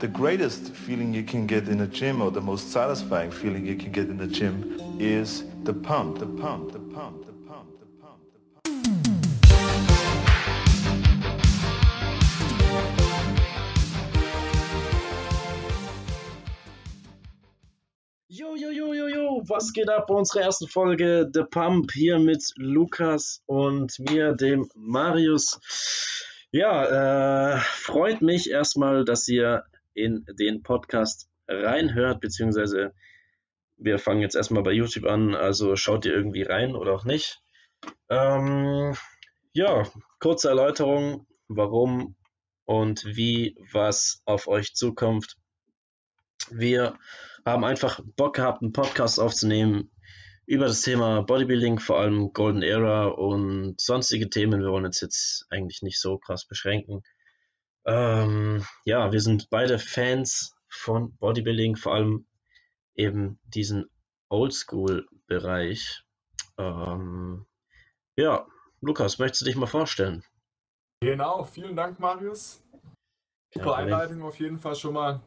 the greatest feeling you can get in a gym or the most satisfying feeling you can get in a gym is the pump, the pump, the pump, the pump, the pump, the was geht ab bei unserer ersten Folge The Pump hier mit Lukas und mir, dem Marius. Ja, äh, freut mich erstmal, dass ihr in den Podcast reinhört, beziehungsweise wir fangen jetzt erstmal bei YouTube an, also schaut ihr irgendwie rein oder auch nicht. Ähm, ja, kurze Erläuterung, warum und wie was auf euch zukommt. Wir haben einfach Bock gehabt, einen Podcast aufzunehmen über das Thema Bodybuilding, vor allem Golden Era und sonstige Themen. Wir wollen uns jetzt eigentlich nicht so krass beschränken. Ähm, ja, wir sind beide Fans von Bodybuilding, vor allem eben diesen Oldschool-Bereich. Ähm, ja, Lukas, möchtest du dich mal vorstellen? Genau, vielen Dank, Marius. Super Problem. Einleitung auf jeden Fall schon mal.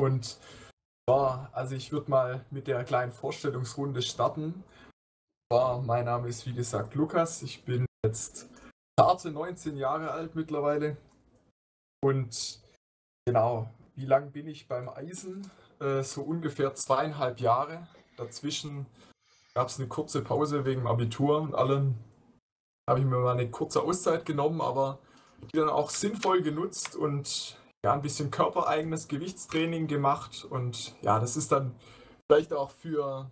Und ja, also ich würde mal mit der kleinen Vorstellungsrunde starten. Ja, mein Name ist wie gesagt Lukas. Ich bin jetzt zarte 19 Jahre alt mittlerweile. Und genau, wie lange bin ich beim Eisen? Äh, so ungefähr zweieinhalb Jahre. Dazwischen gab es eine kurze Pause wegen Abitur und allem. Habe ich mir mal eine kurze Auszeit genommen, aber die dann auch sinnvoll genutzt und ja, ein bisschen körpereigenes Gewichtstraining gemacht. Und ja, das ist dann vielleicht auch für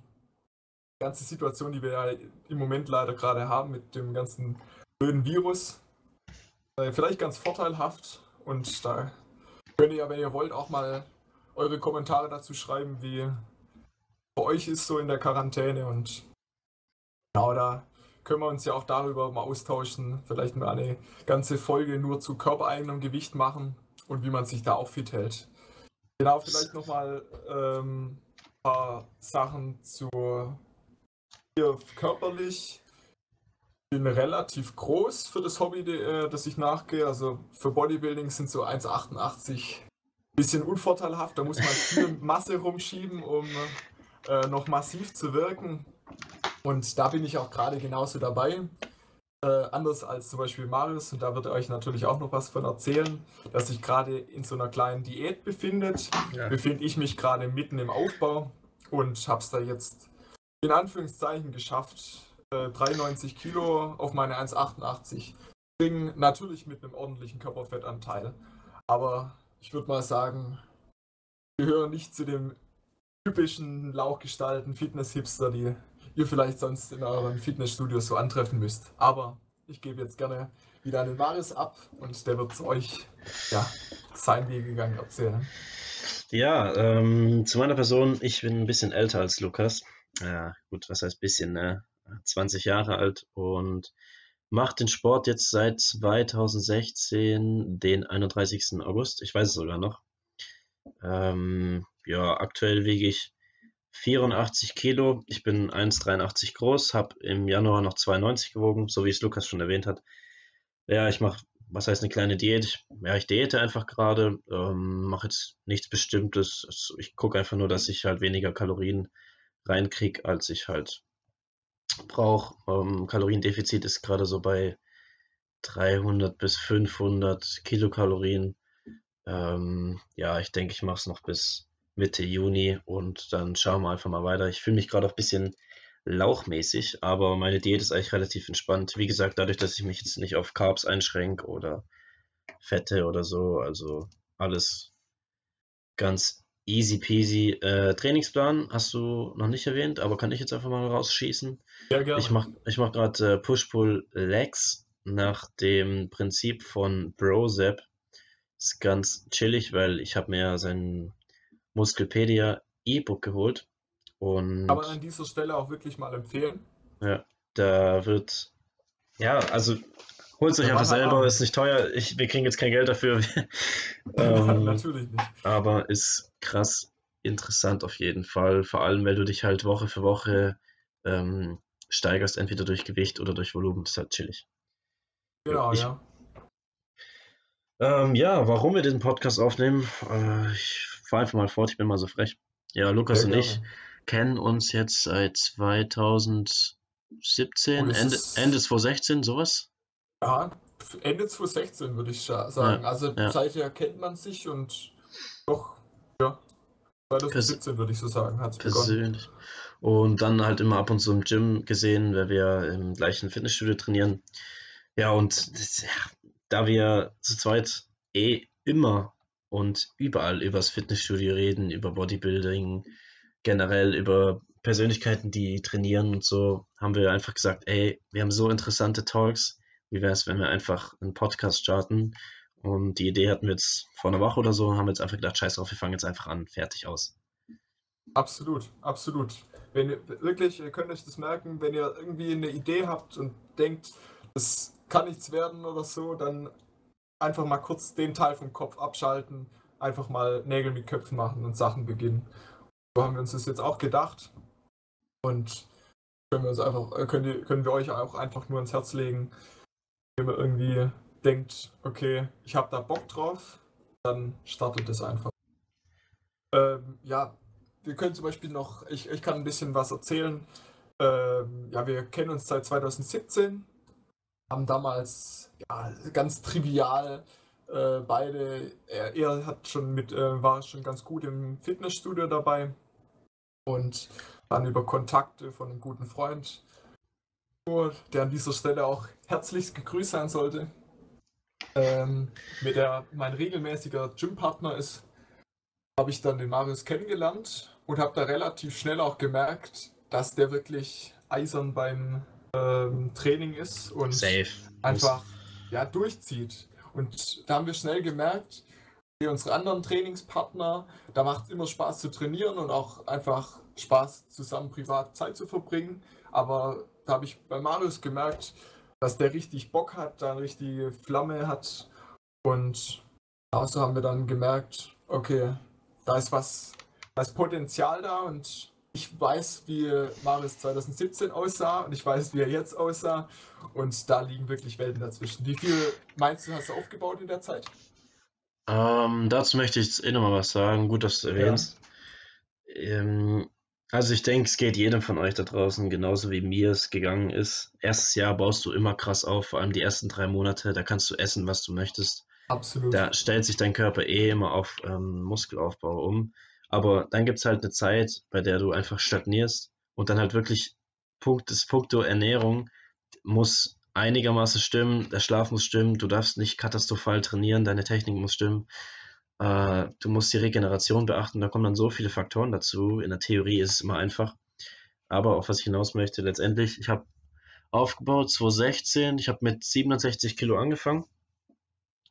die ganze Situation, die wir ja im Moment leider gerade haben mit dem ganzen blöden Virus, äh, vielleicht ganz vorteilhaft. Und da könnt ihr ja, wenn ihr wollt, auch mal eure Kommentare dazu schreiben, wie bei euch ist so in der Quarantäne. Und genau da können wir uns ja auch darüber mal austauschen. Vielleicht mal eine ganze Folge nur zu körpereigenem Gewicht machen und wie man sich da auch fit hält. Genau, vielleicht nochmal ähm, ein paar Sachen zu hier körperlich. Ich bin relativ groß für das Hobby, äh, das ich nachgehe. Also für Bodybuilding sind so 1,88 bisschen unvorteilhaft. Da muss man viel Masse rumschieben, um äh, noch massiv zu wirken. Und da bin ich auch gerade genauso dabei. Äh, anders als zum Beispiel Marius, und da wird er euch natürlich auch noch was von erzählen, dass sich gerade in so einer kleinen Diät befindet. Ja. Befinde ich mich gerade mitten im Aufbau und habe es da jetzt in Anführungszeichen geschafft, äh, 93 Kilo auf meine 1,88 bringen. Natürlich mit einem ordentlichen Körperfettanteil. Aber ich würde mal sagen, wir gehören nicht zu dem typischen lauchgestalten Fitness-Hipster, die ihr vielleicht sonst in euren Fitnessstudios so antreffen müsst. Aber ich gebe jetzt gerne wieder an den Marius ab und der wird euch ja, sein Wegegang erzählen. Ja, ähm, zu meiner Person, ich bin ein bisschen älter als Lukas. Ja, gut, was heißt bisschen, ne? 20 Jahre alt und mache den Sport jetzt seit 2016, den 31. August. Ich weiß es sogar noch. Ähm, ja, aktuell wiege ich 84 Kilo. Ich bin 1,83 groß, habe im Januar noch 92 gewogen, so wie es Lukas schon erwähnt hat. Ja, ich mache, was heißt eine kleine Diät? Ja, ich diete einfach gerade, ähm, mache jetzt nichts Bestimmtes. Also Ich gucke einfach nur, dass ich halt weniger Kalorien reinkriege, als ich halt brauche. Ähm, Kaloriendefizit ist gerade so bei 300 bis 500 Kilokalorien. Ähm, ja, ich denke, ich mache es noch bis Mitte Juni und dann schauen wir einfach mal weiter. Ich fühle mich gerade auch ein bisschen lauchmäßig, aber meine Diät ist eigentlich relativ entspannt. Wie gesagt, dadurch, dass ich mich jetzt nicht auf Carbs einschränke oder Fette oder so, also alles ganz easy peasy. Äh, Trainingsplan hast du noch nicht erwähnt, aber kann ich jetzt einfach mal rausschießen. Sehr gerne. Ich mache ich mach gerade äh, Push-Pull-Legs nach dem Prinzip von Brozep. Ist ganz chillig, weil ich habe mir sein Muskelpedia E-Book geholt und man an dieser Stelle auch wirklich mal empfehlen. ja, da wird ja, also holt es euch Ja, einfach selber, ist nicht teuer. Ich, wir kriegen jetzt kein Geld dafür, ähm, Natürlich nicht. aber ist krass interessant auf jeden Fall. Vor allem, weil du dich halt Woche für Woche ähm, steigerst, entweder durch Gewicht oder durch Volumen. Das ist halt chillig. Genau, ich- ja. Ähm, ja, warum wir den Podcast aufnehmen, äh, ich fahre einfach mal fort, ich bin mal so frech. Ja, Lukas Sehr und ich kennen uns jetzt seit 2017, Und es Ende, Ende 2016, sowas. Ja, Ende 2016 würde ich sagen. Ja, also ja. seither kennt man sich und doch, ja, 2017 würde ich so sagen, hat es begonnen. Und dann halt immer ab und zu im Gym gesehen, weil wir im gleichen Fitnessstudio trainieren. Ja, und das, ja, da wir zu zweit eh immer und überall übers Fitnessstudio reden, über Bodybuilding, generell über Persönlichkeiten, die trainieren und so, haben wir einfach gesagt, ey, wir haben so interessante Talks, wie wäre es, wenn wir einfach einen Podcast starten? Und die Idee hatten wir jetzt vor einer Woche oder so, haben wir jetzt einfach gedacht, scheiß drauf, wir fangen jetzt einfach an, fertig aus. Absolut, absolut. Wenn ihr wirklich, ihr könnt euch das merken, wenn ihr irgendwie eine Idee habt und denkt, das kann nichts werden oder so, dann einfach mal kurz den Teil vom Kopf abschalten, einfach mal Nägel mit Köpfen machen und Sachen beginnen. So haben wir uns das jetzt auch gedacht und können wir uns einfach, äh, können, können wir euch auch einfach nur ans Herz legen, wenn ihr irgendwie denkt, okay, ich habe da Bock drauf, dann startet es einfach. Ähm, ja, wir können zum Beispiel noch, ich, ich kann ein bisschen was erzählen. Ähm, ja, wir kennen uns seit 2017, haben damals ja, ganz trivial äh, beide, er, er hat schon mit, äh, war schon ganz gut im Fitnessstudio dabei und dann über Kontakte von einem guten Freund, der an dieser Stelle auch herzlichst gegrüßt sein sollte, ähm, mit der mein regelmäßiger Gympartner ist, habe ich dann den Marius kennengelernt und habe da relativ schnell auch gemerkt, dass der wirklich eisern beim ähm, Training ist und Safe. einfach ja, durchzieht. Und da haben wir schnell gemerkt, wie unsere anderen Trainingspartner, da macht es immer Spaß zu trainieren und auch einfach Spaß zusammen privat Zeit zu verbringen. Aber da habe ich bei Marius gemerkt, dass der richtig Bock hat, da eine richtige Flamme hat. Und außer haben wir dann gemerkt, okay, da ist was, da ist Potenzial da und ich weiß, wie Marius 2017 aussah und ich weiß, wie er jetzt aussah und da liegen wirklich Welten dazwischen. Wie viel meinst du, hast du aufgebaut in der Zeit? Ähm, dazu möchte ich jetzt eh nochmal was sagen. Gut, dass du erwähnst. Ähm, also ich denke, es geht jedem von euch da draußen genauso wie mir es gegangen ist. Erstes Jahr baust du immer krass auf, vor allem die ersten drei Monate. Da kannst du essen, was du möchtest. Absolut. Da stellt sich dein Körper eh immer auf ähm, Muskelaufbau um. Aber dann gibt es halt eine Zeit, bei der du einfach stagnierst und dann halt wirklich Punkt, das Punkto Ernährung muss einigermaßen stimmen, der Schlaf muss stimmen, du darfst nicht katastrophal trainieren, deine Technik muss stimmen, äh, du musst die Regeneration beachten, da kommen dann so viele Faktoren dazu. In der Theorie ist es immer einfach. Aber auf was ich hinaus möchte, letztendlich, ich habe aufgebaut 2016, ich habe mit 67 Kilo angefangen,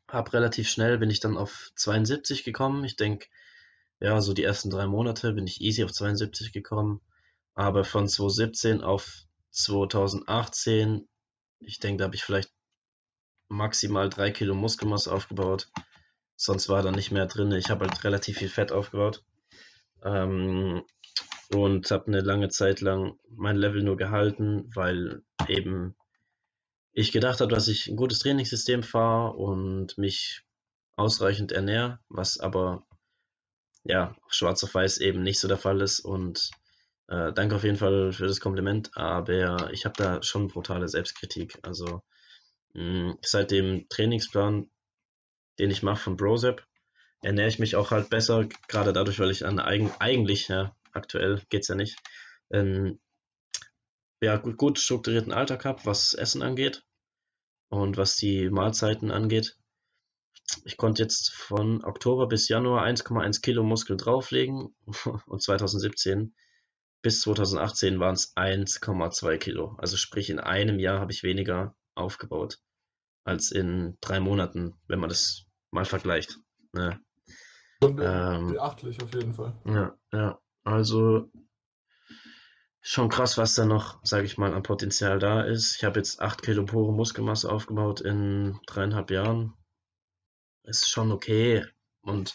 habe relativ schnell, bin ich dann auf 72 gekommen. Ich denke, ja, so die ersten drei Monate bin ich easy auf 72 gekommen. Aber von 2017 auf 2018, ich denke, da habe ich vielleicht maximal drei Kilo Muskelmasse aufgebaut. Sonst war da nicht mehr drin. Ich habe halt relativ viel Fett aufgebaut. Ähm, und habe eine lange Zeit lang mein Level nur gehalten, weil eben ich gedacht habe, dass ich ein gutes Trainingssystem fahre und mich ausreichend ernähre, was aber ja, schwarz auf weiß eben nicht so der Fall ist. Und äh, danke auf jeden Fall für das Kompliment, aber ich habe da schon brutale Selbstkritik. Also mh, seit dem Trainingsplan, den ich mache von Brosep, ernähre ich mich auch halt besser, gerade dadurch, weil ich an eigen, eigentlich, ja, aktuell geht's ja nicht, ähm, ja, gut, gut strukturierten Alltag habe, was Essen angeht und was die Mahlzeiten angeht. Ich konnte jetzt von Oktober bis Januar 1,1 Kilo Muskeln drauflegen und 2017 bis 2018 waren es 1,2 Kilo. Also sprich, in einem Jahr habe ich weniger aufgebaut als in drei Monaten, wenn man das mal vergleicht. Ne? Schon Ähm, beachtlich auf jeden Fall. Ja, ja. Also schon krass, was da noch, sage ich mal, an Potenzial da ist. Ich habe jetzt 8 Kilo pure Muskelmasse aufgebaut in dreieinhalb Jahren. Ist schon okay. Und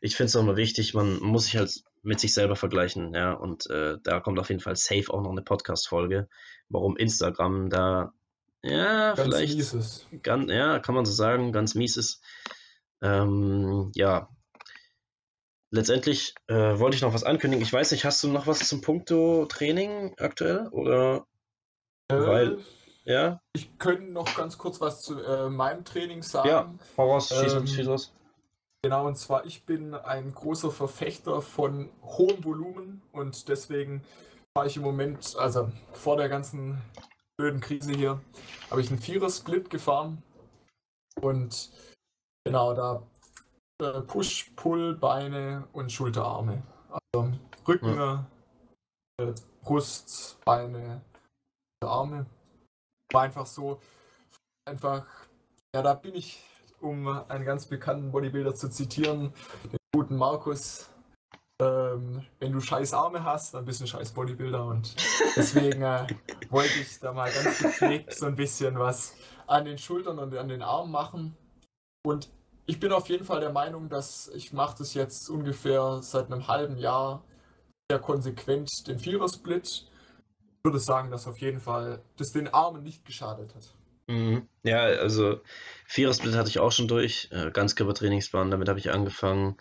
ich finde es auch mal wichtig, man muss sich halt mit sich selber vergleichen, ja. Und äh, da kommt auf jeden Fall safe auch noch eine Podcast-Folge, warum Instagram da, ja, Ganz vielleicht mieses. ganz, ja, kann man so sagen, ganz mies ist. Ähm, ja, letztendlich äh, wollte ich noch was ankündigen. Ich weiß nicht, hast du noch was zum Punkto Training aktuell? Oder? Äh, Weil, ja? Ich könnte noch ganz kurz was zu äh, meinem Training sagen. Ja, hau raus, schieß, Ähm, schieß. Genau, und zwar ich bin ein großer Verfechter von hohem Volumen und deswegen fahre ich im Moment, also vor der ganzen blöden Krise hier, habe ich einen Vierer-Split gefahren und genau da äh, Push, Pull, Beine und Schulterarme. Also Rücken, äh, Brust, Beine, Arme. War einfach so, einfach, ja, da bin ich um einen ganz bekannten Bodybuilder zu zitieren, den guten Markus. Ähm, wenn du scheiß Arme hast, dann bist du ein scheiß Bodybuilder und deswegen äh, wollte ich da mal ganz gepflegt so ein bisschen was an den Schultern und an den Armen machen. Und ich bin auf jeden Fall der Meinung, dass ich mache das jetzt ungefähr seit einem halben Jahr sehr konsequent den Vierer-Split. Ich würde sagen, dass auf jeden Fall das den Armen nicht geschadet hat. Mhm. Ja, also Vierer-Split hatte ich auch schon durch, äh, Ganzkörper-Trainingsplan, damit habe ich angefangen.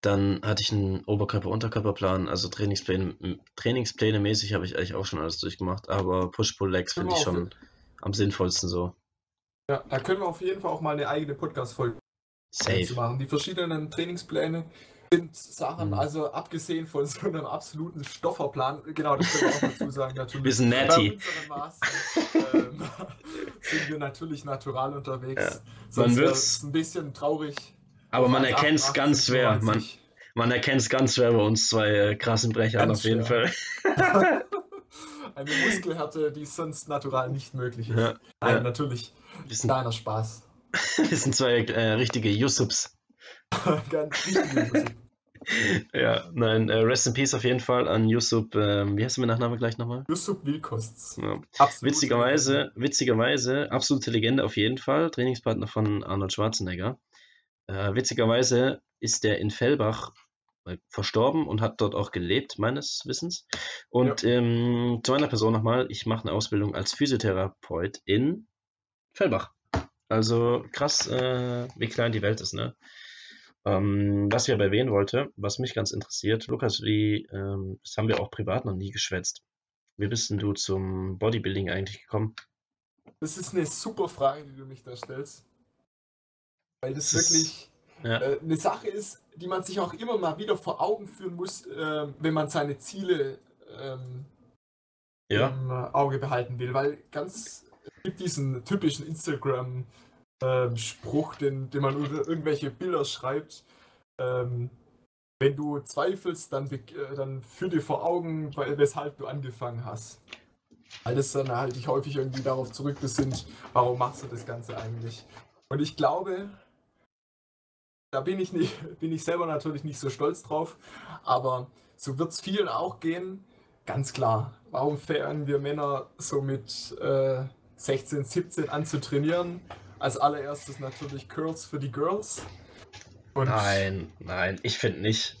Dann hatte ich einen Oberkörper-Unterkörperplan, also Trainingspläne, Trainingspläne mäßig habe ich eigentlich auch schon alles durchgemacht, aber Push-Pull-Legs finde ich Genau, schon am sinnvollsten so. Ja, da können wir auf jeden Fall auch mal eine eigene Podcast-Folge machen. Die verschiedenen Trainingspläne sind Sachen, Mhm. also abgesehen von so einem absoluten Stofferplan, genau, das können wir auch dazu sagen, natürlich. Wir sind Bei natty. unseren Maßen ähm, sind wir natürlich natural unterwegs. Ja. Sonst Man wird's- es ein bisschen traurig. Aber man 1,88, erkennt es ganz schwer. Man, 95. man erkennt es ganz schwer bei uns zwei äh, krassen Brechern Ganz auf jeden schwer. Fall. Eine Muskelhärte, die sonst natural nicht möglich ist. Ja, Nein, ja. natürlich. Wir sind, Kleiner Spaß. wir sind zwei äh, richtige Yusufs. Ganz wichtige Musik. Ja, nein, äh, Rest in Peace auf jeden Fall an Yusuf. Ähm, wie heißt du mit Nachname gleich nochmal? Yusuf Wilkosts. Ja. Witzigerweise, witzigerweise, absolute Legende auf jeden Fall, Trainingspartner von Arnold Schwarzenegger. Äh, witzigerweise ist der in Fellbach äh, verstorben und hat dort auch gelebt, meines Wissens. Und ähm, zu meiner Person nochmal, ich mache eine Ausbildung als Physiotherapeut in Fellbach. Also krass, äh, wie klein die Welt ist, ne? Ähm, was ich aber erwähnen wollte, was mich ganz interessiert, Lukas, wie, ähm, das haben wir auch privat noch nie geschwätzt. Wie bist denn du zum Bodybuilding eigentlich gekommen? Das ist eine super Frage, die du mich da stellst. Weil das, Das ist- wirklich Ja, äh, eine Sache ist, die man sich auch immer mal wieder vor Augen führen muss, äh, wenn man seine Ziele ähm, ja, im Auge behalten will. Weil ganz, gibt diesen typischen Instagram-Spruch, den, den man unter irgendwelche Bilder schreibt. Ähm, wenn du zweifelst, dann, äh, dann führ dir vor Augen, weshalb du angefangen hast. Das dann halt dich häufig irgendwie darauf zurückbesinnt, warum machst du das Ganze eigentlich? Und ich glaube, da bin ich, nicht, bin ich selber natürlich nicht so stolz drauf, aber so wird es vielen auch gehen. Ganz klar, warum fangen wir Männer so mit äh, 16, 17 an zu trainieren? Als allererstes natürlich Curls für die Girls. Und nein, nein, ich finde nicht.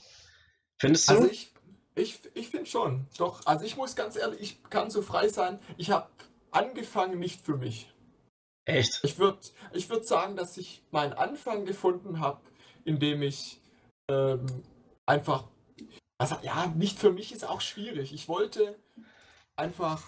Findest du? Also ich, ich, ich finde schon, doch. Also ich muss ganz ehrlich, ich kann so frei sein. Ich habe angefangen nicht für mich. Echt? Ich würde ich würd sagen, dass ich meinen Anfang gefunden habe, indem ich ähm, einfach, also ja, nicht für mich ist auch schwierig. Ich wollte einfach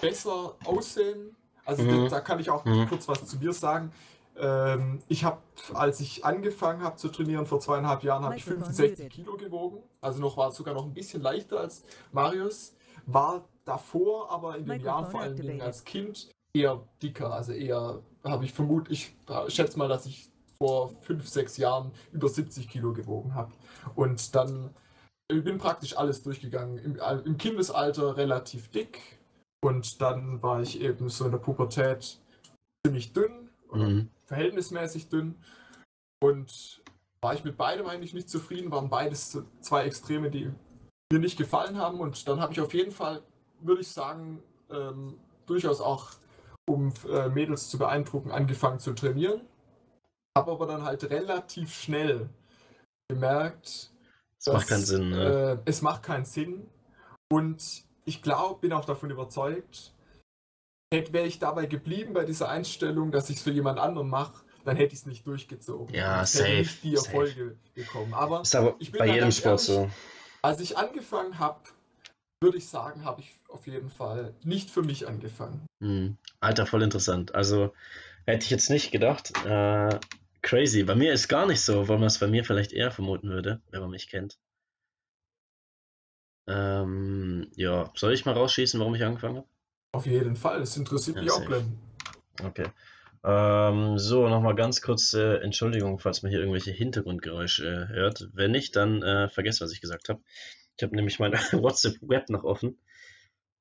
besser aussehen. Also Mhm. da, da kann ich auch Mhm. kurz was zu mir sagen. Ähm, ich habe, als ich angefangen habe zu trainieren vor zweieinhalb Jahren, habe ich Microphone 65 muted. Kilo gewogen. Also noch war sogar noch ein bisschen leichter als Marius. War davor, aber in den Jahren vor allen Dingen als Kind eher dicker. Also eher habe ich vermutlich, ich schätze mal, dass ich vor fünf, sechs Jahren über 70 Kilo gewogen habe. Und dann ich bin praktisch alles durchgegangen. Im, Im Kindesalter relativ dick und dann war ich eben so in der Pubertät ziemlich dünn Mhm. verhältnismäßig dünn und war ich mit beidem eigentlich nicht zufrieden, waren beides zwei Extreme, die mir nicht gefallen haben und dann habe ich auf jeden Fall, würde ich sagen, ähm, durchaus auch, um äh, Mädels zu beeindrucken, angefangen zu trainieren. Habe aber dann halt relativ schnell gemerkt, Das macht keinen Sinn, ne? äh, es macht keinen Sinn. Und ich glaube, bin auch davon überzeugt, hätte wäre ich dabei geblieben bei dieser Einstellung, dass ich es für jemand anderen mache, dann hätte ich es nicht durchgezogen. Ja, safe, hätte nicht die safe. Erfolge bekommen. Aber Ist aber Ich bin bei jedem Sport ehrlich. so. als ich angefangen habe, würde ich sagen, habe ich auf jeden Fall nicht für mich angefangen. Hm. Alter, voll interessant. Also hätte ich jetzt nicht gedacht. Äh, crazy. Bei mir ist gar nicht so, weil man es bei mir vielleicht eher vermuten würde, wenn man mich kennt. Ähm, ja, soll ich mal rausschießen, warum ich angefangen habe? Auf jeden Fall. Das interessiert Ja, mich auch, safe. Glenn. Okay. Ähm, so, nochmal ganz kurz äh, Entschuldigung, falls man hier irgendwelche Hintergrundgeräusche äh, hört. Wenn nicht, dann äh, vergesst, was ich gesagt habe. Ich habe nämlich mein WhatsApp-Web noch offen.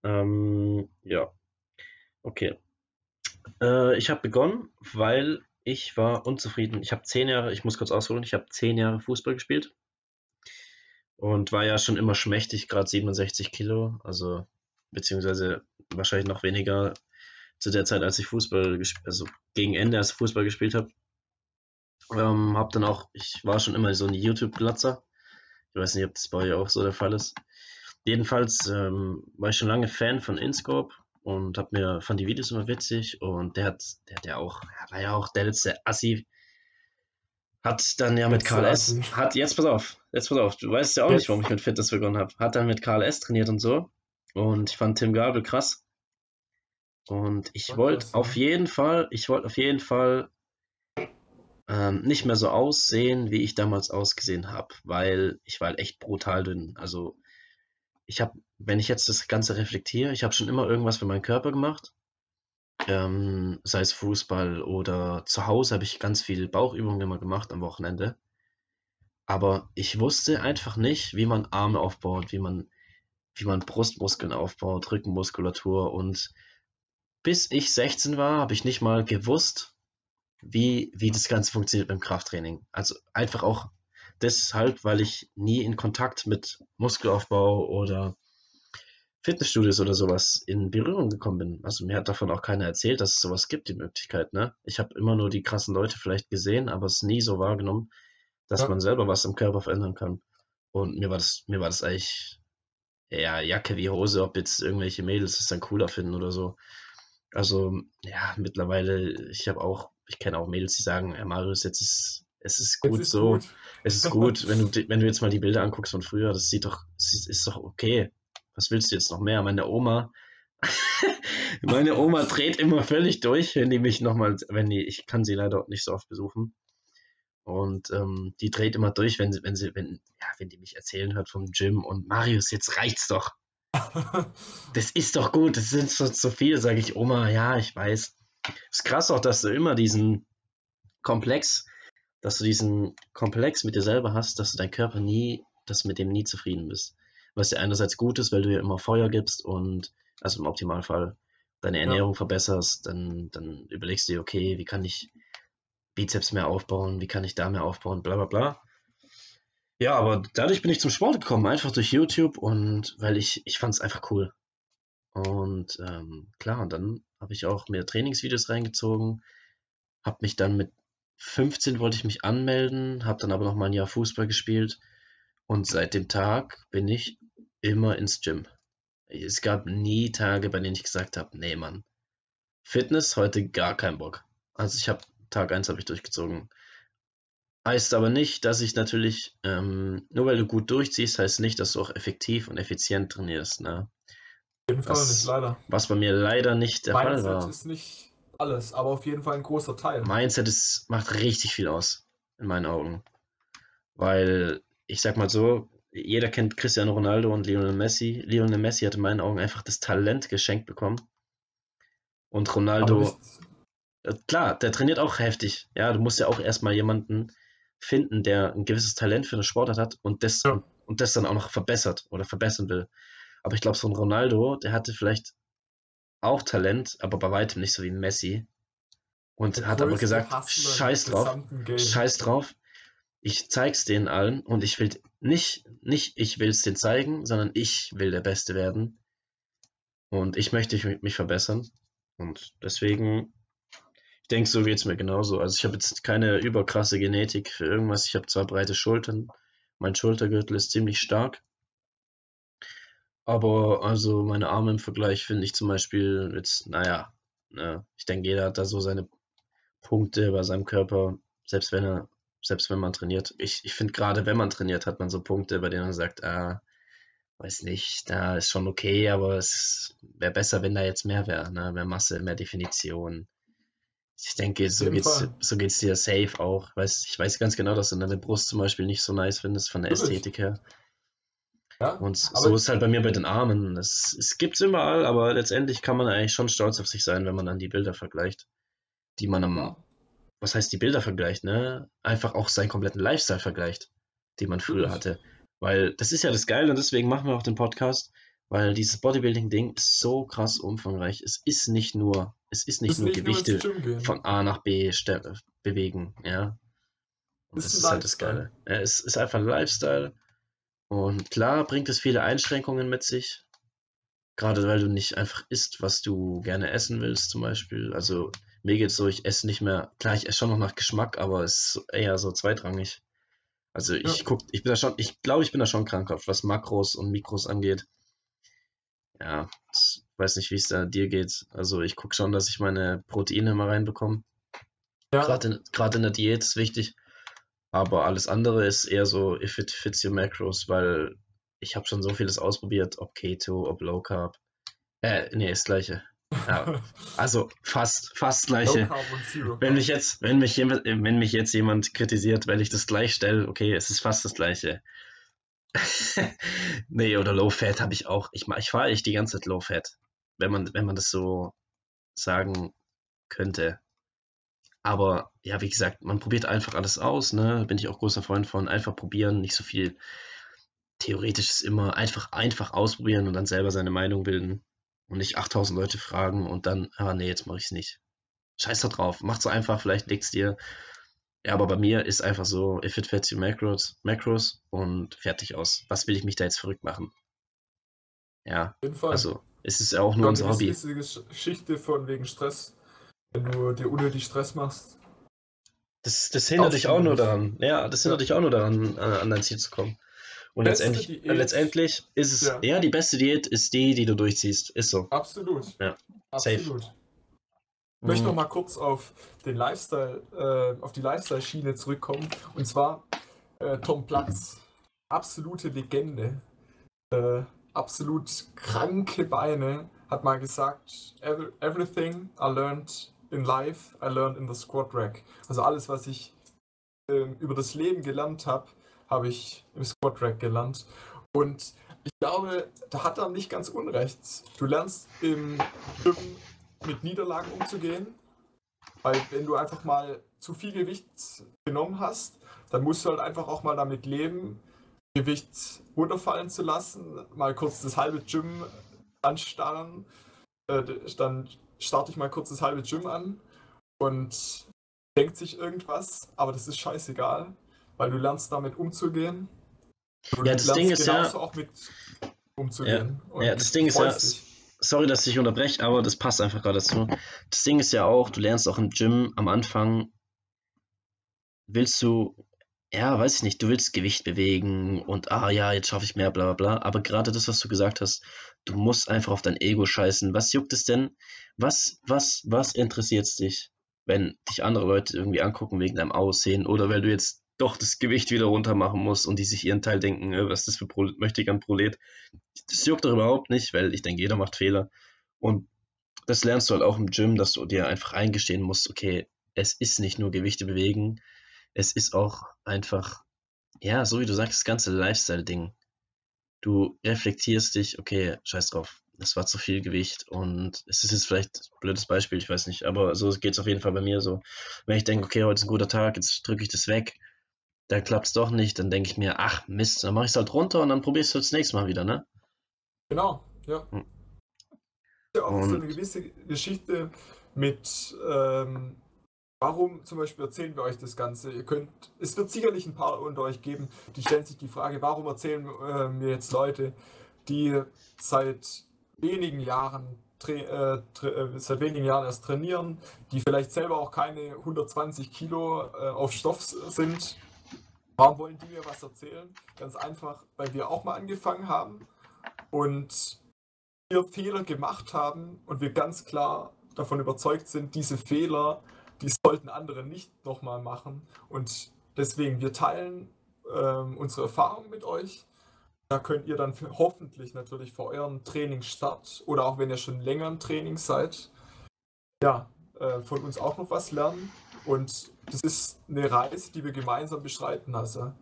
Ähm, ja. Okay. Äh, ich habe begonnen, weil ich war unzufrieden. Ich habe zehn Jahre, ich muss kurz ausholen, ich habe zehn Jahre Fußball gespielt und war ja schon immer schmächtig, gerade 67 Kilo, also beziehungsweise wahrscheinlich noch weniger zu der Zeit, als ich Fußball, gesp- also gegen Ende erst Fußball gespielt habe. Ähm, hab dann auch, ich war schon immer so ein YouTube-Glatzer. Ich weiß nicht, ob das bei euch auch so der Fall ist. Jedenfalls ähm, war ich schon lange Fan von InScope und hab mir, fand die Videos immer witzig und der hat, der hat ja auch, war ja auch der letzte Assi. Hat dann ja mit Letzte KLS, Assi. hat, jetzt pass auf, jetzt pass auf, du weißt ja auch nicht, warum ich mit Fitness begonnen habe. Hat dann mit KLS trainiert und so und ich fand Tim Gabel krass. Und ich wollte auf ja. jeden Fall, ich wollte auf jeden Fall ähm, nicht mehr so aussehen, wie ich damals ausgesehen habe, weil ich war halt echt brutal dünn. Also ich habe, wenn ich jetzt das Ganze reflektiere, ich habe schon immer irgendwas für meinen Körper gemacht. Ähm, sei es Fußball oder zu Hause habe ich ganz viel Bauchübungen immer gemacht am Wochenende. Aber ich wusste einfach nicht, wie man Arme aufbaut, wie man, wie man Brustmuskeln aufbaut, Rückenmuskulatur. Und bis ich 16 war, habe ich nicht mal gewusst, wie, wie das Ganze funktioniert beim Krafttraining. Also einfach auch deshalb, weil ich nie in Kontakt mit Muskelaufbau oder Fitnessstudios oder sowas in Berührung gekommen bin. Also mir hat davon auch keiner erzählt, dass es sowas gibt, die Möglichkeit, ne? Ich habe immer nur die krassen Leute vielleicht gesehen, aber es nie so wahrgenommen, dass Ja. man selber was im Körper verändern kann. Und mir war das, mir war das eigentlich ja, Jacke wie Hose, ob jetzt irgendwelche Mädels es dann cooler finden oder so. Also, ja, mittlerweile, ich habe auch, ich kenne auch Mädels, die sagen, Herr Marius, jetzt ist, es ist gut ist so. gut. Es ist gut, wenn du, wenn du jetzt mal die Bilder anguckst von früher, das sieht doch, es ist, ist doch okay. Was willst du jetzt noch mehr? Meine Oma, meine Oma dreht immer völlig durch, wenn die mich nochmal, wenn die, ich kann sie leider nicht so oft besuchen. Und ähm, die dreht immer durch, wenn sie, wenn sie, wenn, ja, wenn die mich erzählen hört vom Gym und Marius, jetzt reicht's doch. Das ist doch gut, das sind so zu viel, sage ich, Oma, ja, ich weiß. Ist krass auch, dass du immer diesen Komplex, dass du diesen Komplex mit dir selber hast, dass du dein Körper nie, dass du mit dem nie zufrieden bist. Was ja einerseits gut ist, weil du ja immer Feuer gibst und, also im Optimalfall, deine Ernährung verbesserst, dann, dann überlegst du dir, okay, wie kann ich Bizeps mehr aufbauen, wie kann ich da mehr aufbauen, bla bla bla. Ja, aber dadurch bin ich zum Sport gekommen, einfach durch YouTube und weil ich, ich fand es einfach cool. Und ähm, klar, und dann habe ich auch mir Trainingsvideos reingezogen, habe mich dann mit 15 wollte ich mich anmelden, habe dann aber noch mal ein Jahr Fußball gespielt und seit dem Tag bin ich immer ins Gym. Es gab nie Tage, bei denen ich gesagt habe, nee, Mann, Fitness heute gar keinen Bock. Also ich habe Tag 1 habe ich durchgezogen. Heißt aber nicht, dass ich natürlich, ähm, nur weil du gut durchziehst, heißt nicht, dass du auch effektiv und effizient trainierst. Ne? Auf jeden Fall Das- nicht, leider. Was bei mir leider nicht der Fall Mindset war. ist nicht alles, aber auf jeden Fall ein großer Teil. Mindset ist, macht richtig viel aus, in meinen Augen. Weil, ich sag mal so, jeder kennt Cristiano Ronaldo und Lionel Messi. Lionel Messi hat in meinen Augen einfach das Talent geschenkt bekommen. Und Ronaldo, äh, klar, der trainiert auch heftig. Ja, du musst ja auch erstmal jemanden finden, der ein gewisses Talent für eine Sportart hat und das, Ja. und das dann auch noch verbessert oder verbessern will. Aber ich glaube, so ein Ronaldo, der hatte vielleicht auch Talent, aber bei weitem nicht so wie Messi. Und der hat aber gesagt, scheiß drauf, scheiß drauf. Ich zeig's denen allen und ich will nicht, nicht ich will's denen zeigen, sondern ich will der Beste werden. Und ich möchte mich, verbessern. Und deswegen, ich denke, so geht's mir genauso. Also ich habe jetzt keine überkrasse Genetik für irgendwas. Ich habe zwar breite Schultern, mein Schultergürtel ist ziemlich stark. Aber also meine Arme im Vergleich finde ich zum Beispiel jetzt, naja, ne, ich denke, jeder hat da so seine Punkte bei seinem Körper, selbst wenn er, selbst wenn man trainiert. Ich, ich finde gerade, wenn man trainiert, hat man so Punkte, bei denen man sagt, ah, weiß nicht, da ist schon okay, aber es wäre besser, wenn da jetzt mehr wäre, ne? mehr Masse, mehr Definition. Ich denke, so geht's, so geht's dir safe auch. Weiß, ich weiß ganz genau, dass du deine Brust zum Beispiel nicht so nice findest von der Ästhetik her. Ja, und so ist halt bei mir bei den Armen. Es, es gibt's überall, aber letztendlich kann man eigentlich schon stolz auf sich sein, wenn man dann die Bilder vergleicht, die man am. Was heißt die Bilder vergleicht, ne? Einfach auch seinen kompletten Lifestyle vergleicht, den man früher hatte. Weil das ist ja das Geile und deswegen machen wir auch den Podcast, weil dieses Bodybuilding-Ding ist so krass umfangreich. Es ist nicht nur, es ist nicht ist nur nicht Gewichte nur von A nach B bewegen, ja. Und das ist, ist halt das Geile. Ja, es ist einfach ein Lifestyle und klar bringt es viele Einschränkungen mit sich. Gerade weil du nicht einfach isst, was du gerne essen willst, zum Beispiel. Also mir geht es so, ich esse nicht mehr, klar, ich esse schon noch nach Geschmack, aber es ist eher so zweitrangig. Also ich ja. guck, ich bin da schon, ich glaube, ich bin da schon krankhaft, was Makros und Mikros angeht. Ja, ich weiß nicht, wie es da dir geht. Also ich gucke schon, dass ich meine Proteine mal reinbekomme. Ja. Gerade in, in der Diät ist wichtig. Aber alles andere ist eher so, if it fits your macros, weil ich habe schon so vieles ausprobiert, ob Keto, ob Low Carb. Äh, nee, ist gleiche. Ja, also fast, fast gleiche. Wenn mich jetzt, wenn mich jemand, wenn mich jetzt jemand kritisiert, weil ich das gleich stelle, okay, es ist fast das gleiche. nee, oder Low Fat habe ich auch. Ich, ich fahre echt die ganze Zeit Low Fat, wenn man, wenn man das so sagen könnte. Aber ja, wie gesagt, man probiert einfach alles aus, ne? Bin ich auch großer Freund von. Einfach probieren, nicht so viel theoretisches immer. Einfach, einfach ausprobieren und dann selber seine Meinung bilden. Und nicht 8000 Leute fragen und dann, ah nee, jetzt mache ich es nicht. Scheiß da drauf. Mach's einfach, vielleicht liegt's dir. Ja, aber bei mir ist einfach so, if it fits your macros, macros und fertig aus. Was will ich mich da jetzt verrückt machen? Ja, also es ist ja auch nur unser Hobby. Diese Geschichte von wegen Stress wenn du dir unnötig Stress machst. Das, das hindert dich auch nur daran. Ja, das hindert dich auch nur daran, an dein Ziel zu kommen. Und letztendlich, letztendlich ist es, ja. ja. die beste Diät ist die, die du durchziehst. Ist so. Absolut. Ja. Absolut. Safe. Ich möchte noch mhm. mal kurz auf den Lifestyle, äh, auf die Lifestyle-Schiene zurückkommen. Und zwar äh, Tom Platz. Absolute Legende. Äh, absolut kranke Beine. Hat mal gesagt, everything I learned in life, I learned in the squat rack. Also alles, was ich ähm, über das Leben gelernt habe, habe ich im Squat rack gelernt. Und ich glaube, da hat er nicht ganz unrecht. Du lernst im Gym mit Niederlagen umzugehen, weil wenn du einfach mal zu viel Gewicht genommen hast, dann musst du halt einfach auch mal damit leben, Gewicht runterfallen zu lassen, mal kurz das halbe Gym anstarren. Äh, dann starte ich mal kurz das halbe Gym an und denkt sich irgendwas, aber das ist scheißegal, weil du lernst damit umzugehen. Du ja, das Ding ist ja auch mit umzugehen. Ja, ja das Ding ist ja, dich. sorry, dass ich unterbreche, aber das passt einfach gerade dazu. Das Ding ist ja auch, du lernst auch im Gym am Anfang, willst du ja, weiß ich nicht, du willst Gewicht bewegen und ah ja, jetzt schaffe ich mehr, bla bla bla. Aber gerade das, was du gesagt hast, du musst einfach auf dein Ego scheißen. Was juckt es denn? Was, was, was interessiert dich, wenn dich andere Leute irgendwie angucken wegen deinem Aussehen oder weil du jetzt doch das Gewicht wieder runter machen musst und die sich ihren Teil denken, äh, was ist das für Pro möchte ich an Prolet. Das juckt doch überhaupt nicht, weil ich denke, jeder macht Fehler. Und das lernst du halt auch im Gym, dass du dir einfach eingestehen musst, okay, es ist nicht nur Gewichte bewegen, es ist auch einfach, ja, so wie du sagst, das ganze Lifestyle-Ding. Du reflektierst dich, okay, scheiß drauf, das war zu viel Gewicht und es ist jetzt vielleicht ein blödes Beispiel, ich weiß nicht, aber so geht es auf jeden Fall bei mir so. Wenn ich denke, okay, heute ist ein guter Tag, jetzt drücke ich das weg, dann klappt es doch nicht, dann denke ich mir, ach Mist, dann mache ich es halt runter und dann probiere ich es das nächste Mal wieder, ne? Genau, ja. Hm. Ja, auch und, so eine gewisse Geschichte mit ähm, Warum zum Beispiel erzählen wir euch das Ganze? Ihr könnt, es wird sicherlich ein paar unter euch geben, die stellen sich die Frage, warum erzählen äh, mir jetzt Leute, die seit wenigen Jahren äh, äh, seit wenigen Jahren erst trainieren, die vielleicht selber auch keine 120 Kilo äh, auf Stoff sind. Warum wollen die mir was erzählen? Ganz einfach, weil wir auch mal angefangen haben und wir Fehler gemacht haben und wir ganz klar davon überzeugt sind, diese Fehler die sollten andere nicht nochmal machen. Und deswegen, wir teilen ähm, unsere Erfahrungen mit euch. Da könnt ihr dann für, hoffentlich natürlich für euren Trainingsstart oder auch wenn ihr schon länger im Training seid, ja, äh, von uns auch noch was lernen. Und das ist eine Reise, die wir gemeinsam beschreiten. Also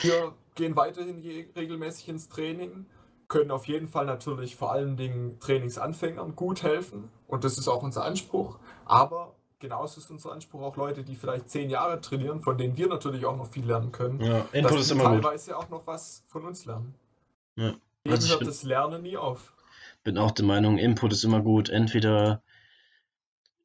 wir gehen weiterhin regelmäßig ins Training, können auf jeden Fall natürlich vor allen Dingen Trainingsanfängern gut helfen. Und das ist auch unser Anspruch. Aber genauso ist unser Anspruch auch Leute, die vielleicht zehn Jahre trainieren, von denen wir natürlich auch noch viel lernen können. Ja, Input dass ist immer gut. teilweise auch noch was von uns lernen. Ja. Also ich hört das Lernen nie auf. bin auch der Meinung, Input ist immer gut. Entweder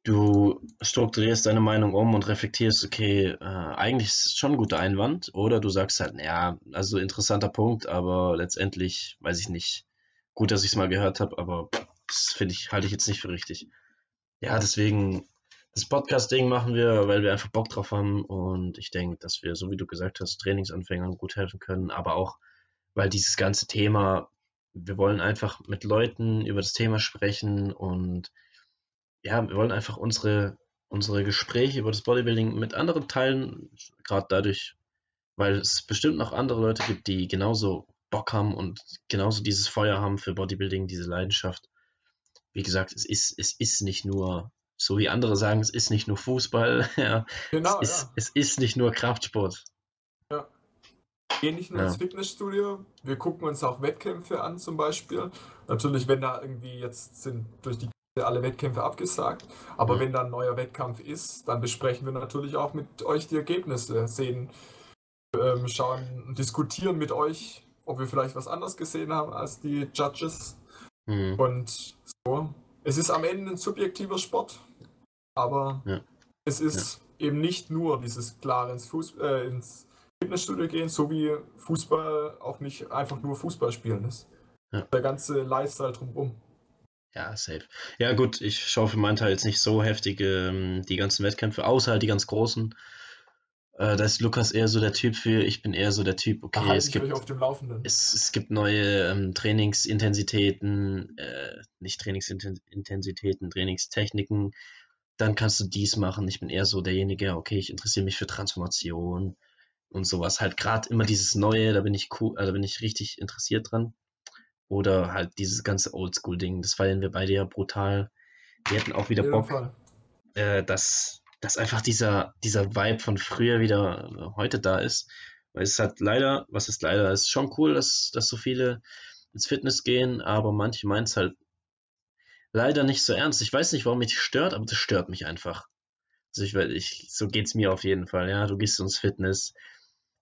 du strukturierst deine Meinung um und reflektierst, okay, äh, eigentlich ist es schon ein guter Einwand, oder du sagst halt, ja, also interessanter Punkt, aber letztendlich weiß ich nicht. Gut, dass ich es mal gehört habe, aber das finde ich, halte ich jetzt nicht für richtig. Ja, deswegen, das Podcast-Ding machen wir, weil wir einfach Bock drauf haben und ich denke, dass wir, so wie du gesagt hast, Trainingsanfängern gut helfen können, aber auch, weil dieses ganze Thema, wir wollen einfach mit Leuten über das Thema sprechen und ja, wir wollen einfach unsere, unsere Gespräche über das Bodybuilding mit anderen teilen, gerade dadurch, weil es bestimmt noch andere Leute gibt, die genauso Bock haben und genauso dieses Feuer haben für Bodybuilding, diese Leidenschaft. Wie gesagt, es ist, es ist nicht nur, so wie andere sagen, es ist nicht nur Fußball, ja, Genau, es ist, ja. es ist nicht nur Kraftsport. Wir gehen nicht nur Ja. ins Fitnessstudio, wir gucken uns auch Wettkämpfe an zum Beispiel. Natürlich, wenn da irgendwie jetzt sind durch die alle Wettkämpfe abgesagt, aber Ja. wenn da ein neuer Wettkampf ist, dann besprechen wir natürlich auch mit euch die Ergebnisse, sehen, ähm, schauen, diskutieren mit euch, ob wir vielleicht was anderes gesehen haben als die Judges. Mhm. Und so. Es ist am Ende ein subjektiver Sport, aber Ja. es ist eben nicht nur dieses klare ins, Fuß, äh, ins Fitnessstudio gehen, so wie Fußball auch nicht einfach nur Fußball spielen ist. Ja. Der ganze Lifestyle drumherum. Ja, safe. Ja, gut, ich schaue für meinen Teil jetzt nicht so heftig ähm, die ganzen Wettkämpfe, außer halt die ganz großen. Äh, da ist Lukas eher so der Typ für, ich bin eher so der Typ, Da okay, halte es gibt, es, es gibt neue ähm, Trainingsintensitäten, äh, nicht Trainingsintensitäten, Trainingstechniken. Dann kannst du dies machen. Ich bin eher so derjenige, okay, ich interessiere mich für Transformation und sowas. Halt gerade immer dieses Neue, da bin ich cool, äh, da bin ich richtig interessiert dran. Oder halt dieses ganze Oldschool-Ding, das feiern wir beide ja brutal. Wir hätten auch wieder Bock, äh, dass, dass einfach dieser, dieser Vibe von früher wieder äh, heute da ist. Weil es hat leider, was ist leider, es ist schon cool, dass, dass so viele ins Fitness gehen, aber manche meinen es halt leider nicht so ernst. Ich weiß nicht, warum mich das stört, aber das stört mich einfach. Also ich, ich, so geht's mir auf jeden Fall, ja. Du gehst ins Fitness,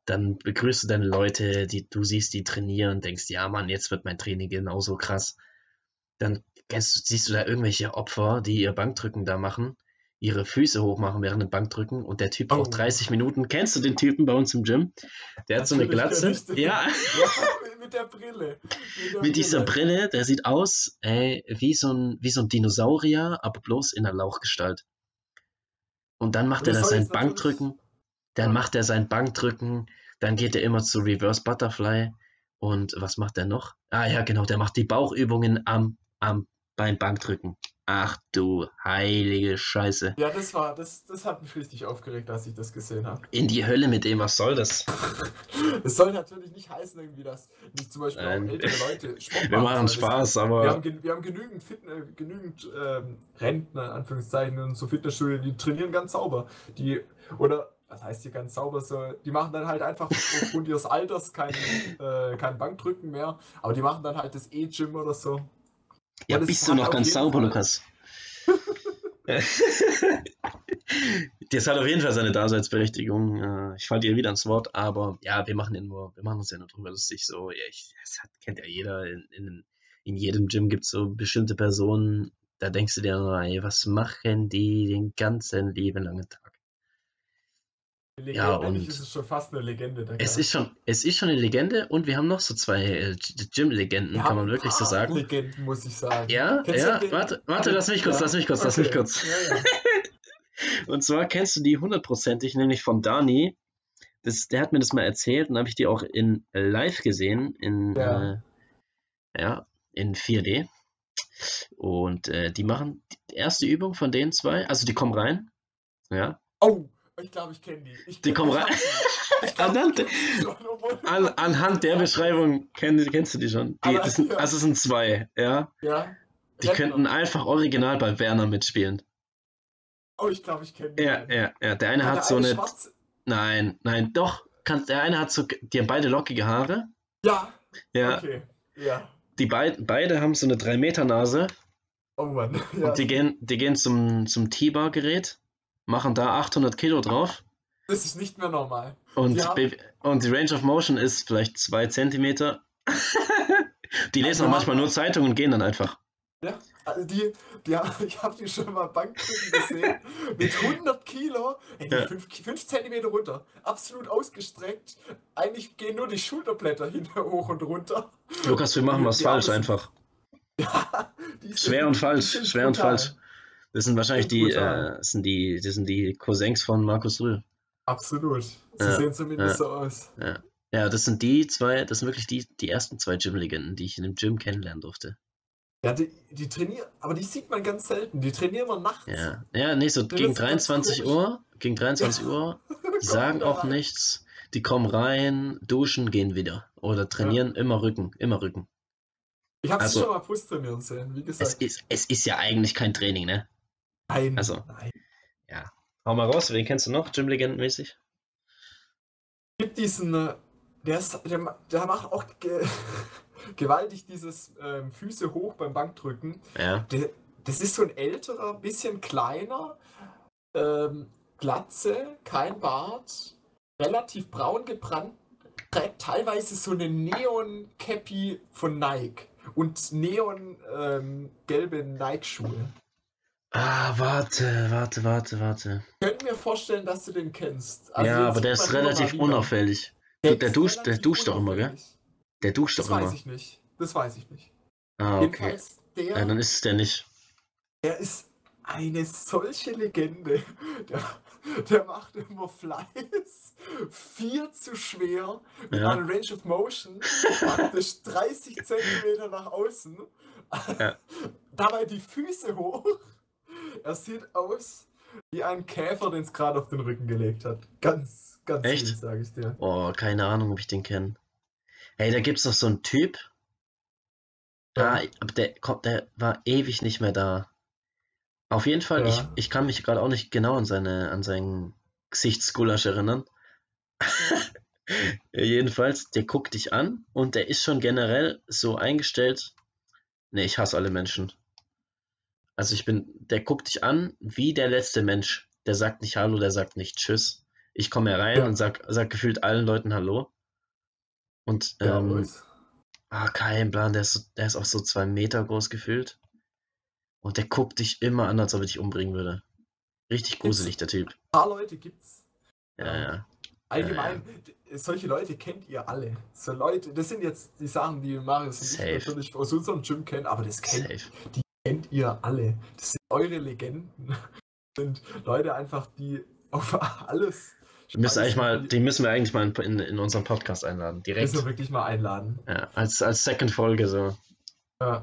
dann begrüßt du deine Leute, die du siehst, die trainieren, denkst, ja Mann, jetzt wird mein Training genauso krass. Dann kennst, siehst du da irgendwelche Opfer, die ihr Bankdrücken da machen, ihre Füße hochmachen während dem Bankdrücken und der Typ Oh. braucht 30 Minuten. Kennst du den Typen bei uns im Gym? Der hat so eine Glatze. Ja, Ja, mit der Brille. der mit dieser Brille, der sieht aus, ey, wie so ein, wie so ein Dinosaurier, aber bloß in der Lauchgestalt. Und dann macht Und er da sein Bankdrücken, dann macht er sein Bankdrücken, dann geht er immer zu Reverse Butterfly und was macht er noch? Ah ja, genau, der macht die Bauchübungen am, am beim Bankdrücken. Ach du heilige Scheiße. Ja, das war, das, das hat mich richtig aufgeregt, als ich das gesehen habe. In die Hölle mit dem, was soll das? Es soll natürlich nicht heißen, irgendwie, dass nicht zum Beispiel Nein. auch ältere Leute Sport Wir machen. Spaß, Wir aber haben, gen- wir haben genügend, Fit äh, genügend ähm, Rentner, in Anführungszeichen, und so Fitnessstudio, die trainieren ganz sauber. Die, oder, was heißt hier ganz sauber? So, die machen dann halt einfach aufgrund ihres Alters kein, äh, kein Bankdrücken mehr, aber die machen dann halt das E-Gym oder so. ja, bist du noch ganz sauber, Fall- Lukas? Das hat auf jeden Fall seine Daseinsberechtigung. Äh, Ich falle dir wieder ans Wort, aber ja, wir machen ja nur, wir machen uns ja nur drüber lustig. So, ja, ich, das hat, kennt ja jeder. In, in, in jedem Gym gibt es so bestimmte Personen, da denkst du dir, ey, was machen die den ganzen lieben langen Tag? Legende, Ja, und- ist es schon fast eine Legende. Es ist schon, es ist schon eine Legende und wir haben noch so zwei äh, Gym-Legenden, kann man wirklich so sagen. Legenden, muss ich sagen. Ja, Kennst ja, warte, warte, lass mich kurz, Ja, lass mich kurz, lass mich okay. kurz. Ja. Und zwar kennst du die hundertprozentig, nämlich von Dani. Das, der hat mir das mal erzählt und habe ich die auch in live gesehen, in, Ja. äh, ja, in 4D. Und äh, die machen die erste Übung von den zwei, also die kommen rein, Ja. Oh, ich glaube, ich kenne die. Ich Die kommen rein. Anhand- An, anhand der Beschreibung kenn, kennst du die schon. Die, das sind, also es sind zwei, ja. Ja. Die könnten einfach original bei Werner mitspielen. Oh, ich glaube, ich kenne die. Ja, ja, ja. Der eine hat der so eine. schwarze- Nein, nein, doch. Kann, der eine hat so. Die haben beide lockige Haare. Ja, Ja. okay. Ja. Die beid, beide haben so eine 3-Meter-Nase. Oh Mann. Ja. Und die gehen, die gehen zum, zum T-Bar-Gerät, machen da 800 Kilo drauf. Das ist nicht mehr normal. Und, und die Range of Motion ist vielleicht 2 Zentimeter. die lesen auch manchmal nur Zeitungen und gehen dann einfach. Ja, also die, die, ich habe die schon mal Bankdrücken gesehen. Mit 100 Kilo, ey, die Ja. 5 cm runter. Absolut ausgestreckt. Eigentlich gehen nur die Schulterblätter hin, hoch und runter. Lukas, wir machen was falsch einfach. Ja, Schwer und falsch, schwer und falsch. Das sind wahrscheinlich die, äh, das sind die, das sind die Cousins von Markus Rühl. Absolut. Sie Ja, sehen zumindest ja. so aus. Ja, das sind die zwei, das sind wirklich die, die ersten zwei Gym-Legenden, die ich in dem Gym kennenlernen durfte. Ja, die, die trainieren, aber die sieht man ganz selten. Die trainieren wir nachts. Ja, ja, nee, so gegen ist ganz 23 komisch. Uhr, gegen 23 Uhr, die sagen auch rein. nichts, die kommen rein, duschen, gehen wieder. Oder trainieren immer Rücken, immer Rücken. Ich habe Also- schon mal Brust trainieren sehen, wie Es gesagt. ist, es ist ja eigentlich kein Training, ne? Nein, also- nein. Hau mal raus, wen kennst du noch, Gym-Legenden-mäßig? gibt diesen, äh, der, ist, der, der macht auch ge gewaltig dieses ähm, Füße hoch beim Bankdrücken. Ja, Der, das ist so ein älterer, bisschen kleiner, ähm, Glatze, kein Bart, relativ braun gebrannt, trägt teilweise so eine Neon-Cappy von Nike und neon-gelbe Nike-Schuhe. Ah, warte, warte, warte, warte. Ich könnte mir vorstellen, dass du den kennst. Also ja, aber der ist relativ unauffällig. Der, der duscht, der duscht doch immer, gell? Der duscht Das doch weiß immer. ich nicht. Das weiß ich nicht. Ah, okay. Der, Ja, dann ist es der nicht. der ist eine solche Legende. Der, der macht immer Fleiß viel zu schwer mit Ja. einer Range of Motion praktisch 30 Zentimeter nach außen. Ja. Dabei die Füße hoch. Er sieht aus wie ein Käfer, den es gerade auf den Rücken gelegt hat. Ganz, ganz Echt? sage ich dir. Oh, keine Ahnung, ob ich den kenne. Hey, da gibt's noch so einen Typ. Da, Ja. aber der kommt, der war ewig nicht mehr da. Auf jeden Fall, ich, Ja. ich kann mich gerade auch nicht genau an seine, an seinen Gesichtsgulasch erinnern. Jedenfalls, der guckt dich an und der ist schon generell so eingestellt. Ne, ich hasse alle Menschen. Also ich bin, der guckt dich an wie der letzte Mensch. Der sagt nicht Hallo, der sagt nicht Tschüss. Ich komme herein Ja. und sag, sag gefühlt allen Leuten Hallo. Und Ja, ähm, weiß. Ah, kein Plan, der ist, so, der ist auch so zwei Meter groß gefühlt. Und der guckt dich immer an, als ob er dich umbringen würde. Richtig gruselig, der Typ. Ein paar Leute gibt's. Ja, ja. Allgemein, d- solche Leute kennt ihr alle. So Leute, das sind jetzt die Sachen, die Marius und ich natürlich aus unserem Gym kennen, aber das kennt, Safe. Kennt ihr alle. Das sind eure Legenden. Das sind Leute einfach, die auf alles. Die müssen, eigentlich mal, die müssen wir eigentlich mal in, in, unseren Podcast einladen. die Direkt. müssen wir wirklich mal einladen. Ja, als, als Second-Folge so. Ja,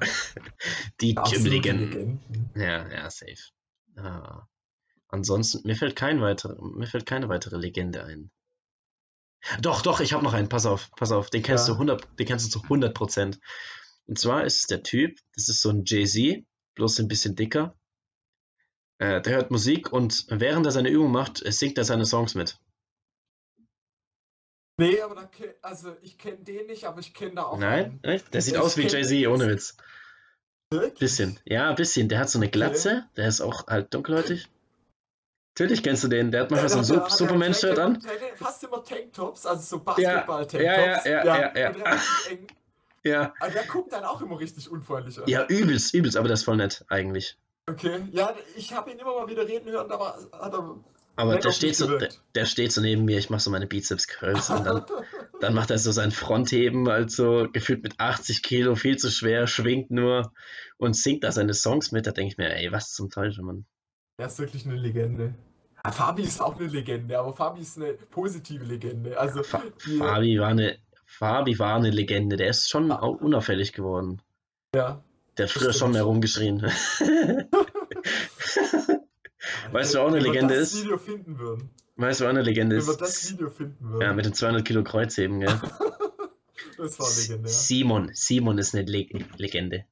Die Gym-Legenden. Legenden. Ja, ja, safe. Ah. Ansonsten, mir fällt kein weitere, mir fällt keine weitere Legende ein. Doch, doch, ich habe noch einen. Pass auf, pass auf. Den kennst Ja. du 100, den kennst du zu 100 Prozent. Und zwar ist es der Typ, das ist so ein Jay-Z, bloß ein bisschen dicker. Äh, der hört Musik und während er seine Übung macht, äh, singt er seine Songs mit. Nee, aber da, also ich kenne den nicht, aber ich kenne da auch Nein? einen. Der sieht Ich aus wie Jay-Z, ohne Witz. Wirklich? Bisschen. Ja, ein bisschen. Der hat so eine Okay. Glatze, der ist auch halt dunkelhäutig. Natürlich kennst du den, der hat manchmal so ein Superman-Shirt an. der trägt fast immer Tanktops, also so Ja, Basketball-Tanktops. ja, ja, ja, ja, ja. relativ eng. Ja. Aber der guckt dann auch immer richtig unfreundlich an. Ja, übelst, übelst, aber das ist voll nett, eigentlich. Okay, ja, ich habe ihn immer mal wieder reden hören, war, hat er. Aber der steht, so, der, der steht so neben mir, ich mache so meine Bizeps-Curls und dann, dann macht er so sein Frontheben, also gefühlt mit 80 Kilo, viel zu schwer, schwingt nur und singt da seine Songs mit. Da denke ich mir, ey, was zum Teufel, Mann. Er ist wirklich eine Legende. Ja, Fabi ist auch eine Legende, aber Fabi ist eine positive Legende. Also, Fa Fabi, war eine, Fabi war eine Legende, der ist schon au- unauffällig geworden. ja. Der hat früher stimmt. schon mehr rumgeschrien. Weißt du, wer auch eine wenn wir Legende das ist? Video finden würden. Weißt du, wer auch eine Legende Wenn wir ist? das Video finden würden. Ja, mit den 200 Kilo Kreuzheben, gell? das war legendär. Simon, Simon ist eine Le Legende.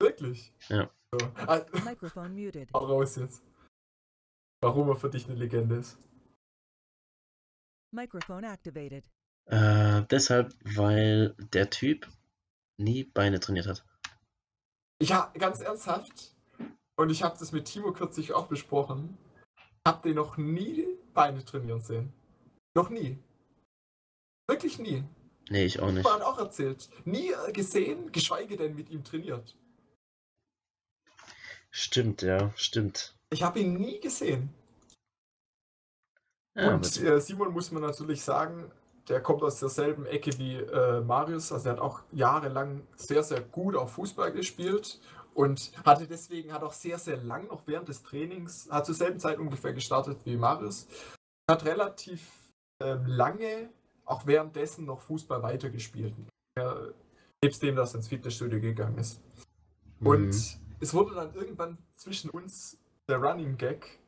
Wirklich? Ja. Ah, Microphone muted. hau raus jetzt. Warum er für dich eine Legende ist. Microphone activated. Äh, deshalb, weil der Typ nie Beine trainiert hat. Ja, ganz ernsthaft. Und ich habe das mit Timo kürzlich auch besprochen. Habt ihr noch nie Beine trainieren sehen? Noch nie. Wirklich nie. Nee, ich auch nicht. Hat auch erzählt. Nie gesehen, geschweige denn mit ihm trainiert. Stimmt, ja, stimmt. Ich habe ihn nie gesehen. Ja, Und äh, Simon muss man natürlich sagen, der kommt aus derselben Ecke wie äh, Marius. Also er hat auch jahrelang sehr, sehr gut auf Fußball gespielt und hatte deswegen, hat auch sehr, sehr lang noch während des Trainings, hat zur selben Zeit ungefähr gestartet wie Marius, hat relativ ähm, lange auch währenddessen noch Fußball weitergespielt. Er, nebst dem, dass er ins Fitnessstudio gegangen ist. Und Mhm. es wurde dann irgendwann zwischen uns der Running Gag,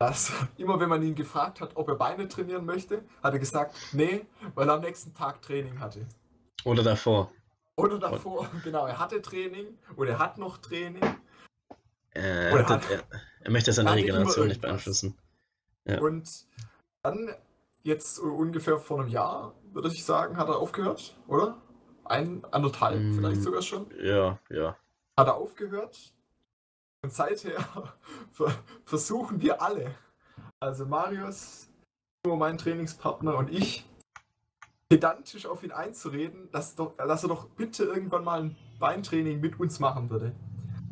dass immer wenn man ihn gefragt hat, ob er Beine trainieren möchte, hat er gesagt, nee, weil er am nächsten Tag Training hatte. Oder davor. Oder davor, genau, er hatte Training oder er hat noch Training. Äh, Oder er, hat- er, er möchte seine Regeneration nicht beeinflussen. Ja. Und dann, jetzt ungefähr vor einem Jahr, würde ich sagen, hat er aufgehört, oder? Ein, anderthalb, Mm. vielleicht sogar schon. Ja, ja. hat er aufgehört. Und seither ver versuchen wir alle, also Marius, nur mein Trainingspartner und ich, pedantisch auf ihn einzureden, dass, doch, dass er doch bitte irgendwann mal ein Beintraining mit uns machen würde.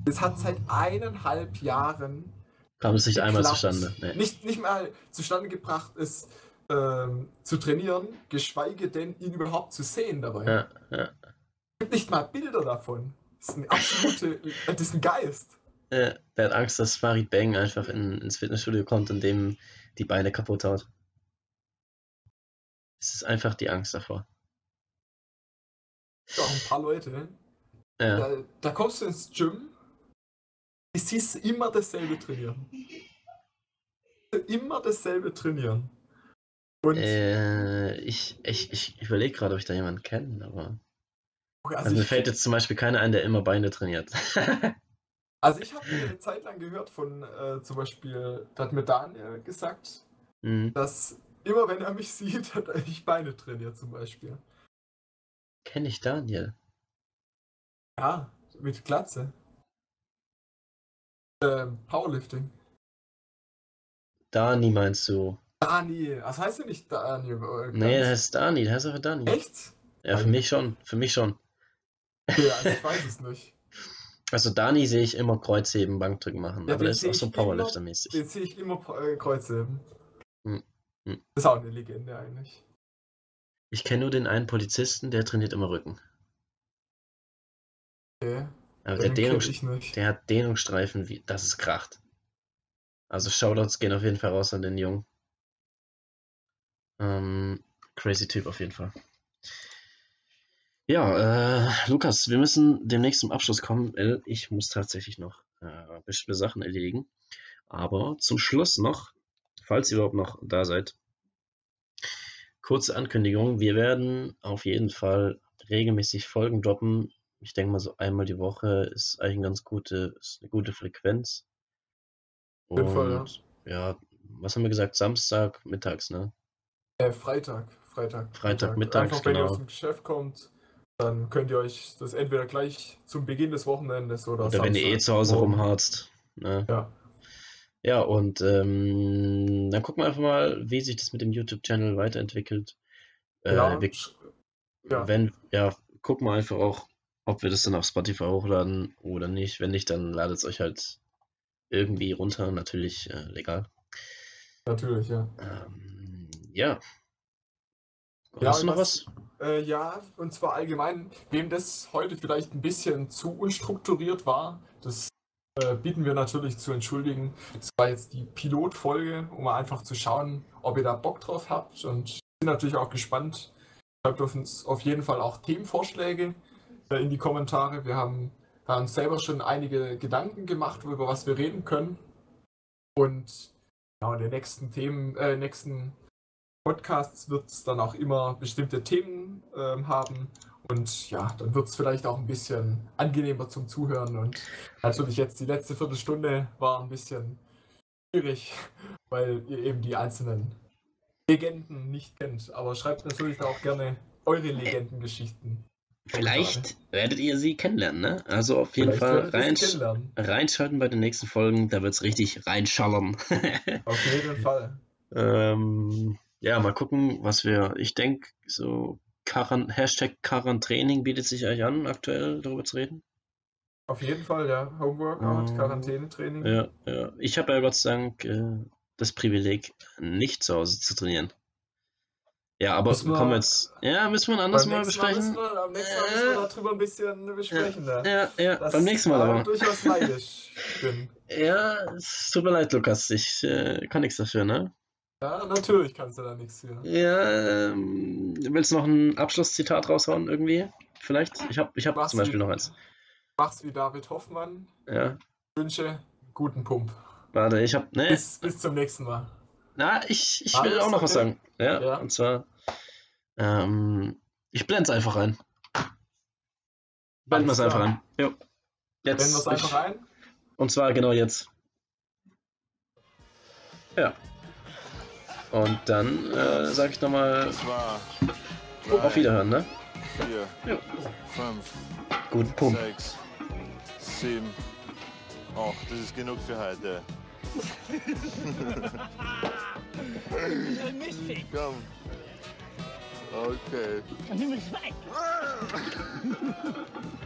Das hat seit eineinhalb Jahren Kam es nicht einmal zustande. Nee. nicht, nicht mal zustande gebracht, es ähm, zu trainieren, geschweige denn ihn überhaupt zu sehen dabei. Ja, ja. Es gibt nicht mal Bilder davon. Das ist ein absolute, das ist ein Geist. Äh, der hat Angst, dass Farid Bang einfach in, ins Fitnessstudio kommt und dem die Beine kaputt haut. Es ist einfach die Angst davor. Ja, ein paar Leute. Ja, Da, da kommst du ins Gym, du siehst immer dasselbe trainieren. Immer dasselbe trainieren. Und äh, ich, ich, ich überlege gerade, ob ich da jemanden kenne, aber. also, Also mir ich, fällt jetzt zum Beispiel keiner ein, der immer Beine trainiert. also ich habe eine Zeit lang gehört von äh, zum Beispiel, da hat mir Daniel gesagt, hm. dass immer wenn er mich sieht, hat er ich Beine trainiert zum Beispiel. Kenne ich Daniel? Ja, mit Glatze. Ähm, Powerlifting. Dani meinst du? Dani, was heißt denn nicht Dani? Äh, Nee, ganz- heißt Dani, der heißt einfach Dani. Echt? Ja, für mich schon, für mich schon. Ja, also ich weiß es nicht. Also Dani sehe ich immer Kreuzheben, Bankdrücken machen, Ja, aber der ist auch so Powerlifter-mäßig. Den sehe ich immer äh, Kreuzheben. Hm, hm. Das ist auch eine Legende eigentlich. Ich kenne nur den einen Polizisten, der trainiert immer Rücken. Okay. Aber der, nicht. der hat Dehnungsstreifen, wie, das ist kracht. Also Shoutouts gehen auf jeden Fall raus an den Jungen. Ähm, crazy Typ auf jeden Fall. Ja, äh, Lukas, wir müssen demnächst zum Abschluss kommen, weil ich muss tatsächlich noch äh, bestimmte Sachen erledigen. Aber zum Schluss noch, falls ihr überhaupt noch da seid, kurze Ankündigung. Wir werden auf jeden Fall regelmäßig Folgen droppen. Ich denke mal so einmal die Woche ist eigentlich eine ganz gute, ist eine gute Frequenz. Auf jeden Fall, ja. Und ja, was haben wir gesagt? Samstag mittags, ne? Äh, Freitag. Freitag. Freitag mittags, Einfach wenn ihr genau. aus dem Geschäft kommt, dann könnt ihr euch das entweder gleich zum Beginn des Wochenendes oder, Oder wenn ihr eh zu Hause rumharzt. Ne? Ja. Ja, und ähm, dann gucken wir einfach mal, wie sich das mit dem YouTube-Channel weiterentwickelt. Äh, ja, wir, ja. Wenn, ja, gucken wir einfach auch, ob wir das dann auf Spotify hochladen oder nicht. Wenn nicht, dann ladet es euch halt irgendwie runter, natürlich äh, legal. natürlich, ja. Ähm, ja. Ja, Hast du noch was-? Äh, ja, und zwar allgemein, wem das heute vielleicht ein bisschen zu unstrukturiert war, das äh, bitten wir natürlich zu entschuldigen. Das war jetzt die Pilotfolge, um mal einfach zu schauen, ob ihr da Bock drauf habt und sind natürlich auch gespannt. Schreibt auf uns auf jeden Fall auch Themenvorschläge äh, in die Kommentare. Wir haben, haben uns selber schon einige Gedanken gemacht, über was wir reden können. Und ja, in den nächsten Themen, äh, nächsten Podcasts wird es dann auch immer bestimmte Themen ähm, haben. Und ja, dann wird es vielleicht auch ein bisschen angenehmer zum Zuhören. Und natürlich jetzt die letzte Viertelstunde war ein bisschen schwierig, weil ihr eben die einzelnen Legenden nicht kennt. Aber schreibt natürlich auch gerne eure Legendengeschichten. Vielleicht werdet ihr sie kennenlernen, ne? Also auf jeden Fall rein, reinschalten bei den nächsten Folgen, da wird es richtig reinschallern. auf jeden Fall. ähm, ja, mal gucken, was wir. Ich denke, so Quarant Hashtag Quarantraining bietet sich eigentlich an, aktuell darüber zu reden. Auf jeden Fall, ja. Homeworkout, Ähm, Quarantänetraining. Ja, ja. Ich habe ja Gott sei Dank äh, das Privileg, nicht zu Hause zu trainieren. Ja, aber Müssen kommen wir jetzt. Ja, müssen wir ein anderes Mal Mal besprechen. müssen wir, am nächsten Mal müssen wir darüber ein bisschen besprechen. Ja, Ja, ja, Das beim nächsten Mal aber. durchaus neidisch. Ja, es tut mir leid, Lukas. Ich äh, kann nichts dafür, ne? Ja, natürlich kannst du da nichts für. Ja, ähm, willst du noch ein Abschlusszitat raushauen irgendwie? Vielleicht? Ich habe ich hab Mach's zum Beispiel wie- noch eins. Mach's wie David Hoffmann. Ja, Wünsche guten Pump. warte, ich habe. Ne, Bis, bis zum nächsten Mal. na, ich, ich will auch noch was okay? sagen. Ja, Ja. und zwar. Ähm, ich blende es einfach ein. Blenden wir es einfach ein. Jo. Jetzt. Blenden wir es einfach ein. Und zwar genau jetzt. Ja. Und dann äh, sage ich nochmal auf Wiederhören, ne? vier, Jo. fünf, Guten Pump. sechs, sieben, acht. Das ist genug für heute. Komm. Okay. Nimm es weg!